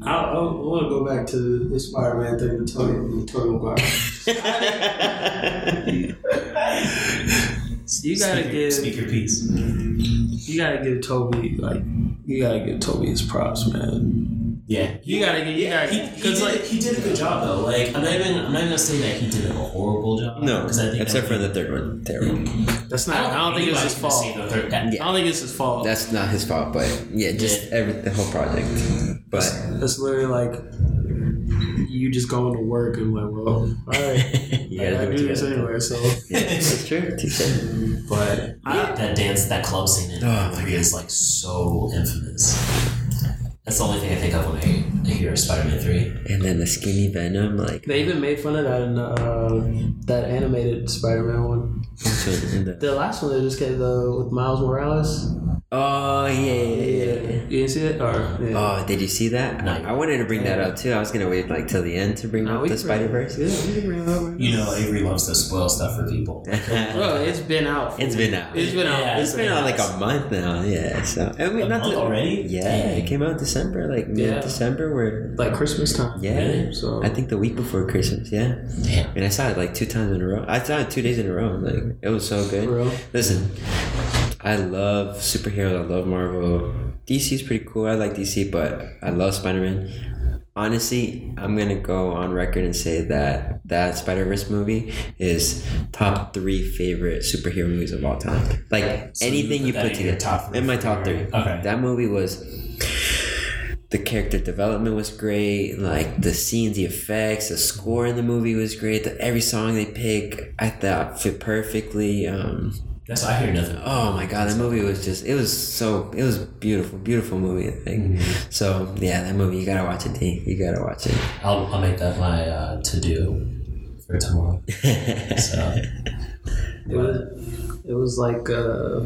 I, I, want to go back to the Spider-Man thing with Tony, with Tony Maguire. You gotta speak, give speak your piece. you gotta give Tobey like you gotta give Tobey his props, man. Yeah. You gotta get you Yeah, gotta he, he, because did, like he did a good job though. Like I'm not even I'm not even gonna say that he did a horrible job. No, because I think except for the third one, terrible. that's not. I don't, think it's his fault. gonna the third- that- I don't think it's his fault. That's not his fault, but yeah, just every the whole project. But That's literally like you just going to work and like, well, all right, you I gotta gotta do do this you gotta anyway. So Yeah, that's true. Touche. but I, that dance, that club scene in Oh, three is like so infamous. That's the only thing I think of when I, I hear Spider-Man three. And then the skinny Venom, like they even made fun of that in uh, that animated Spider-Man one. the- The last one they just came the with Miles Morales. Oh yeah, yeah, yeah, yeah. You didn't see it? Or yeah. Oh, did you see that? No. I wanted to bring that up too. I was gonna wait like till the end to bring No, up the can Spider. Verse. Yeah, we can bring it up. right You know, Avery loves to spoil stuff for people. Bro, it's been out. It's been out. It's been out. Yeah. It's been on like a month now. Yeah. So I mean, A not month the- already? Yeah, Dang. it came out in December, like mid Yeah. December, where like Christmas time. yeah. Really? So I think the week before Christmas. Yeah. Damn. And I saw it like two times in a row. I saw it two days in a row. Like it was so good. for real. Listen, I love superheroes. I love Marvel. DC is pretty cool. I like DC, but I love Spider Man. Honestly, I'm gonna go on record and say that that Spider Verse movie is top three favorite superhero movies of all time. Like So anything you put together top in my top three. Okay. That movie was the character development was great. Like the scenes, the effects, the score in the movie was great. The, every song they pick, I thought fit perfectly. Um, That's I hear nothing. oh my god, that movie was just it was so it was beautiful, beautiful movie. I think. So yeah, that movie you gotta watch it, D. You gotta watch it. I'll, I'll make that my uh, to do for tomorrow. So It was, it was like, uh,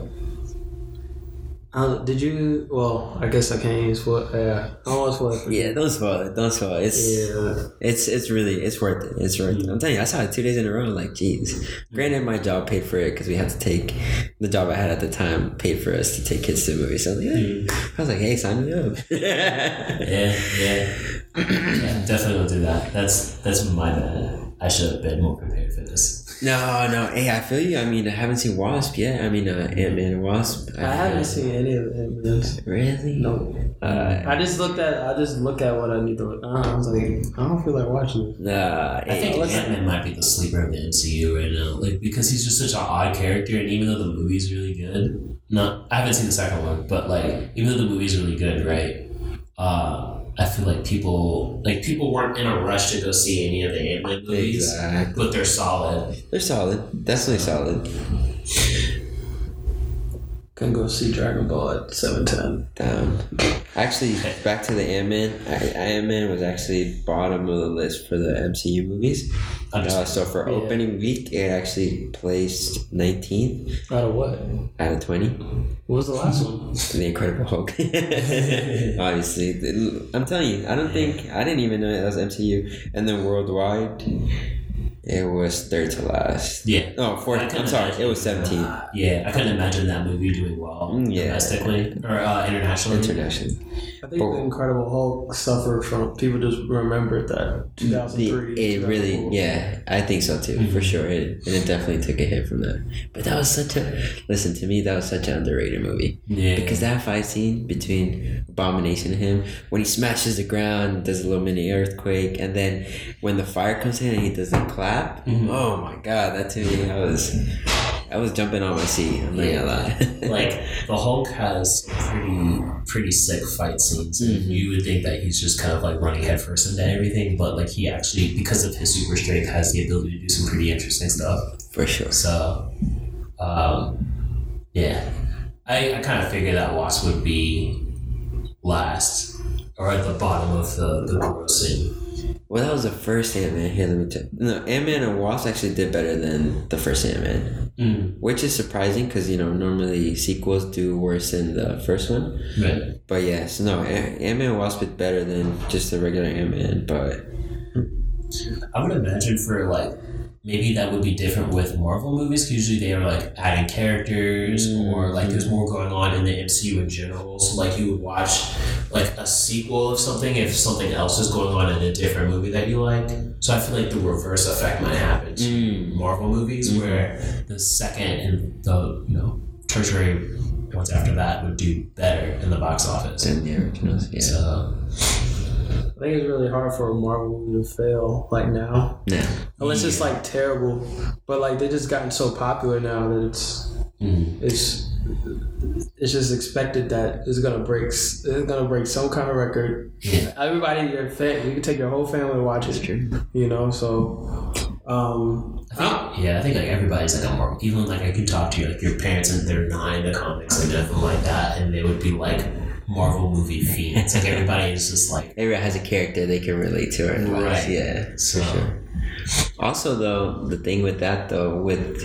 uh, did you? Well, I guess I can't use what. Yeah, I almost what. yeah, don't spoil it. Don't spoil it. It's Yeah. it's it's really it's worth it. It's worth it. I'm telling you, I saw it two days in a row. I'm like, jeez. Granted, my job paid for it because we had to take the job I had at the time paid for us to take kids to the movie. So I was like. I was like, hey, sign me up. yeah, yeah, yeah, definitely will do that. That's that's my bad. I should have been more prepared for this. No, no. Hey, I feel you. I mean, I haven't seen Wasp yet. I mean, uh, Ant Man and Wasp. I haven't seen any of them. Really? No. Uh, I just looked at. I just look at what I need to. look. I was like, I don't feel like watching it. nah, I think hey, Ant Man might be the sleeper of the MCU right now, like because he's just such an odd character, and even though the movie's really good, no, I haven't seen the second one, but like even though the movie's really good, right? Uh, I feel like people like people weren't in a rush to go see any of the Ant Man movies, Exactly. but they're solid. They're solid. Definitely solid. Can go see Dragon Ball at seven ten. Down. Actually, back to the Ant Man. Ant Man was actually bottom of the list for the MCU movies. Uh, so for Yeah. opening week, it actually placed 19th Out of what? out of 20. What was the last one? The Incredible Hulk. Obviously, I'm telling you, I don't think I didn't even know that was MCU. And then worldwide, it was third to last. Yeah. Oh, fourth. I I'm sorry, imagine- it was 17th Yeah, I couldn't imagine that movie doing well Mm, yeah. domestically or uh, internationally. internationally. I think the Incredible Hulk suffered from people just remembered that two thousand The, it really, yeah, I think so too, for sure. It, and it definitely took a hit from that. But that was such a, listen to me, that was such an underrated movie. Yeah, Because that fight scene between Abomination and him, when he smashes the ground, does a little mini earthquake, and then when the fire comes in and he does a clap, Mhm. oh my god, that to me, I was, I was jumping on my seat. I'm not gonna lie. like the Hulk has pretty pretty sick fight scenes, and Mhm. you would think that he's just kind of like running headfirst into everything, but like he actually, because of his super strength, has the ability to do some pretty interesting stuff. for sure. So, um, yeah, I, I kind of figured that Wasp would be last or at the bottom of the the grossing. Well, that was the first Ant Man. Here, let me check. No, Ant Man and Wasp actually did better than the first Ant Man, Mm. which is surprising because you know normally sequels do worse than the first one. Right. But yes, no, Ant Man and Wasp did better than just the regular Ant Man. But I would imagine for like maybe that would be different with Marvel movies usually they are like adding characters or like there's more going on in the MCU in general. So like you would watch like a sequel of something if something else is going on in a different movie that you like. So I feel like the reverse effect might happen to Mm. Marvel movies Mhm. where the second and the you know tertiary ones after that would do better in the box office. than the originals, yeah. So I think it's really hard for a Marvel movie to fail like now, Yeah. unless it's Yeah. like terrible. But like they just gotten so popular now that it's mm. it's it's just expected that it's gonna break it's gonna break some kind of record. Yeah. Everybody, your fa- you can take your whole family to watch it. true. You know, so um, I think, yeah, I think like everybody's like a Marvel. Even like I could talk to you, like your parents and they're not the comics and nothing like that, and they would be like Marvel movie fiends. Like everybody is just like Everyone has a character they can relate to, or Right. Yeah, so. sure. Also, though, the thing with that, though, with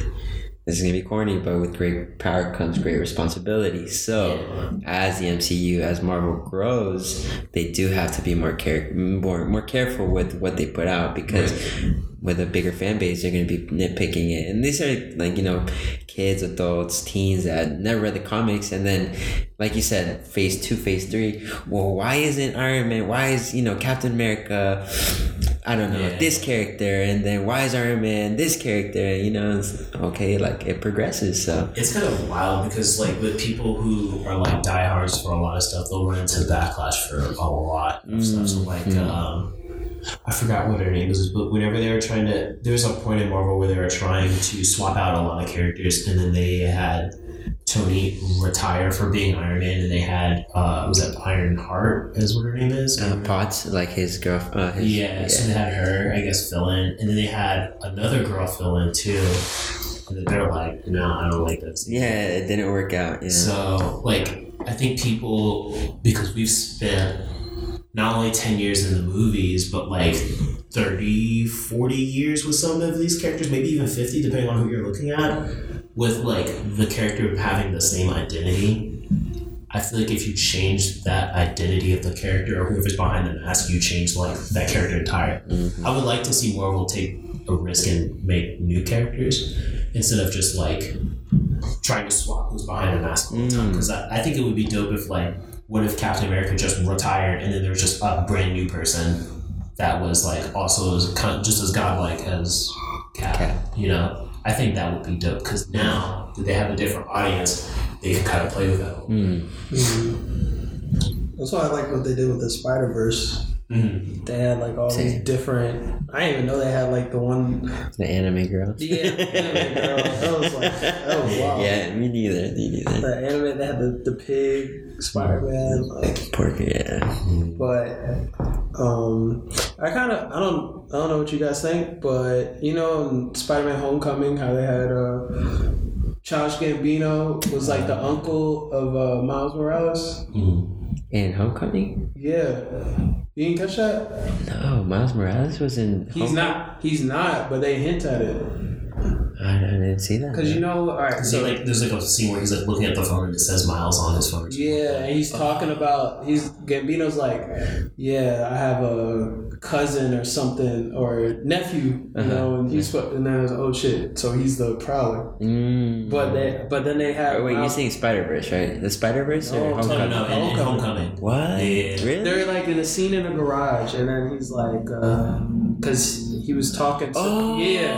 this is gonna be corny, but with great power comes great responsibility. So, as the MCU, as Marvel grows, they do have to be more care more more careful with what they put out because with a bigger fan base, they're gonna be nitpicking it. And these are like you know, kids, adults, teens that never read the comics, and then, like you said, phase two, phase three. Well, why isn't Iron Man? Why is you know Captain America? I don't know Yeah. this character, and then why is Iron Man this character? You know, it's, okay, like it progresses. So It's kind of wild because like with people who are like diehards for a lot of stuff, they'll run into backlash for a lot of stuff. So like Mhm. um I forgot what her name is, but whenever they were trying to there was a point in Marvel where they were trying to swap out a lot of characters and then they had Tony retire for being Iron Man and they had uh was that Iron Heart is what her name is? uh, Potts, like his girl, uh, his, Yeah, so they had her, I guess, fill in, and then they had another girl fill in too. And they're like, "No, I don't like this." yeah, it didn't work out. Yeah. So, like, I think people, because we've spent not only 10 years in the movies, but like 30, 40 years with some of these characters, maybe even 50, depending on who you're looking at, with like the character having the same identity. I feel like if you change that identity of the character or whoever's behind the mask, you change like that character entirely. Mhm. I would like to see Marvel take a risk and make new characters instead of just like trying to swap who's behind the mask all the time. Mm. Because I, I think it would be dope if like, what if Captain America just retired and then there was just a brand new person that was like also as kind just as godlike as Cap, Cap. You know, I think that would be dope because now that they have a different audience, they can kind of play with that. Mm. that's why I like what they did with the Spider Verse. Mm-hmm. They had like all Same. these different. I didn't even know they had like the one. The anime girl. Yeah, anime girl. That was like- that was wild. Yeah, me neither. Me neither. The anime. They had the, the pig Spider Man. Like, Porky, yeah. but um, I kind of I don't I don't know what you guys think, but you know, in Spider-Man: Homecoming, how they had uh, Josh Gambino was like the uncle of uh, Miles Morales. In Homecoming? Yeah, you didn't catch that? No, Miles Morales was in. He's Homecoming? not. He's not. But they hint at it I, I didn't see that. because you know. All right, So so like, there's like a scene where he's like looking at the phone and it says Miles on his phone. or something like Yeah, and he's talking about he's Gambino's like, yeah, I have a cousin or something or nephew, you Uh-huh. know, and he's and then it's, oh shit, so he's the prowler. Mm. But they but then they have Oh, wait, you're saying Spider Verse, right? The Spider Verse No, or Homecoming? no, no, in, in Homecoming. Homecoming. What? Yeah. Really? they're like in a scene in a garage, and then he's like, because he was talking. To, Oh, yeah.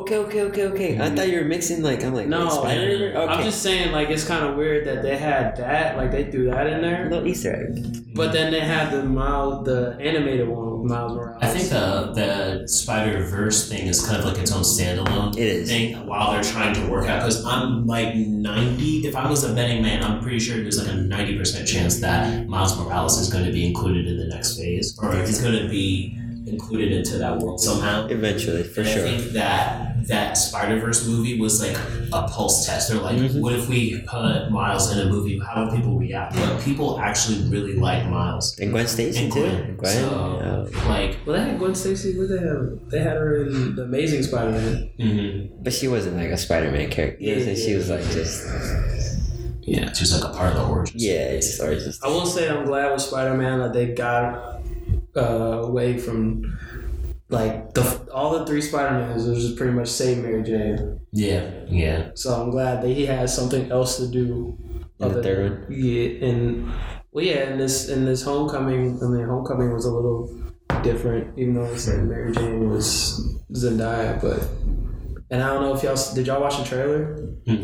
okay, okay, okay, okay. I thought you were mixing like I'm like No, Spider. Okay. I'm just saying, like it's kind of weird that they had that, like they threw that in a there, little Easter egg. but then they had the Miles, the animated one with Miles Morales. I think the the Spider Verse thing is kind of like its own standalone It is. thing while they're trying to work out. Because I'm like 90. If I was a betting man, I'm pretty sure there's like a 90 percent chance that Miles Morales is going to be included in the next phase, or he's going to be included into that world somehow. Eventually, for And sure. I think that that Spider Verse movie was like a pulse test. They're like, Mhm. what if we put Miles in a movie? How do people react? But people actually really like Miles. And Gwen Stacy And too. Gwen. Gwen. So, oh. like, Well, they had Gwen Stacy. What they have? They had her in the Amazing Spider-Man. mhm. But she wasn't like a Spider-Man character. Yeah, Yeah, she was like just yeah, just like a part of the origin. yeah, it's just or just I will say I'm glad with Spider-Man that they got uh, away from like the all the three Spider-Mans. It was just pretty much save Mary Jane. Yeah, yeah. So I'm glad that he has something else to do. In the third than- Yeah, and well, yeah, in this in this Homecoming, I mean, Homecoming was a little different, even though they said Mary Jane was Zendaya, but. And I don't know if y'all did y'all watch the trailer?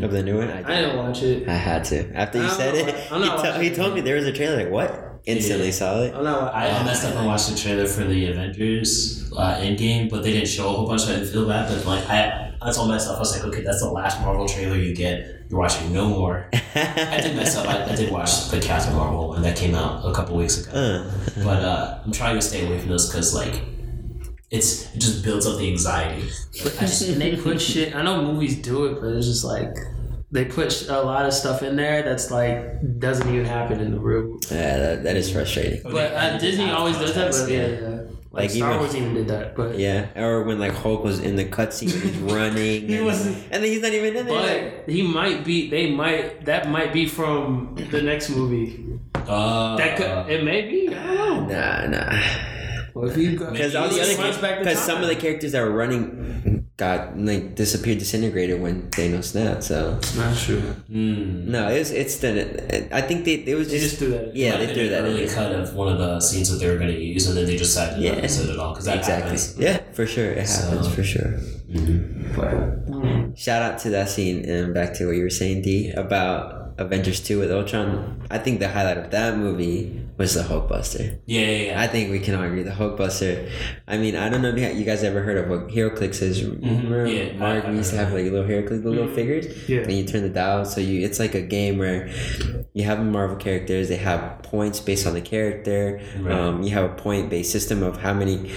of the new one. I, I didn't watch it. I had to after you said not it. he, not to- watching he told me there was a trailer. Like what? Instantly Yeah. saw it. I'm not. I, I messed up and watched the trailer for the Avengers uh, Endgame, but they didn't show a whole bunch. So I didn't feel bad, but like I, I told myself, I was like, okay, that's the last Marvel trailer you get. You're watching no more. I did myself. I, I did watch the Captain Marvel one that came out a couple weeks ago, Uh, but uh, I'm trying to stay away from those because like, it's it just builds up the anxiety. I just, and they put shit. I know movies do it, but it's just like they put a lot of stuff in there that's like doesn't even happen in the real. yeah, that, that is frustrating. But uh, Disney always does that. But yeah, yeah. Like, Like, Star even- Wars even did that. But Yeah, or when like Hulk was in the cutscene, he's running, He and, wasn't- and then he's not even in there. but he might be. They might. That might be from the next movie. Uh, That could. It may be. I don't know. Nah, nah. Well, if you got Because all the other punch back the because some of the characters that were running got like disappeared, disintegrated when Thanos snapped. So not true. mm, no, it's it's the. I think they it was They just, just do that. yeah might they have threw that an early cut of one of the scenes that they were going to use, and then they decided not Yeah. to use it at all because that Exactly. happens. Yeah, for sure, it happens So- for sure. But Shout out to that scene and back to what you were saying, D, about Avengers 2 with Ultron. I think the highlight of that movie was the Hulkbuster. Yeah, yeah, yeah. I think we can all agree the Hulkbuster. I mean, I don't know if you guys ever heard of what HeroClix is. Remember, Yeah, Mark, I- I we used to have like little HeroClix, the little figures. Yeah. And you turn the dial, so you it's like a game where you have Marvel characters. They have points based on the character. Right. Um, you have a point based system of how many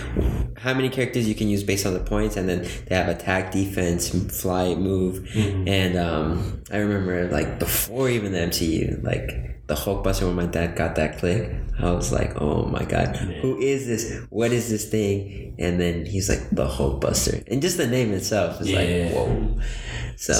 how many characters you can use based on the points, and then they have attack, defense, flight, move. Mm-hmm. And um, I remember like before even the MCU, like the Hulkbuster when my dad got that click, I was like, oh my god, who is this? What is this thing? And then he's like the Hulkbuster, and just the name itself is Yeah. like whoa. So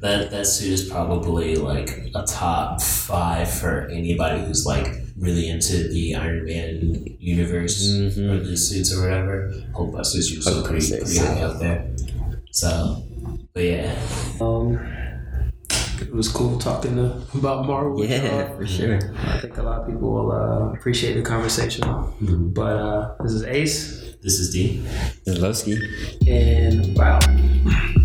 that that suit is probably like a top five for anybody who's like really into the Iron Man universe Mhm. or the suits or whatever. Hulkbuster's usually pretty, Hulkbuster's pretty high up there. So, but yeah, um, it was cool talking to, about Marvel. yeah, y'all. for sure. I think a lot of people will uh, appreciate the conversation. But uh, this is Ace, this is D. Loski. and bye.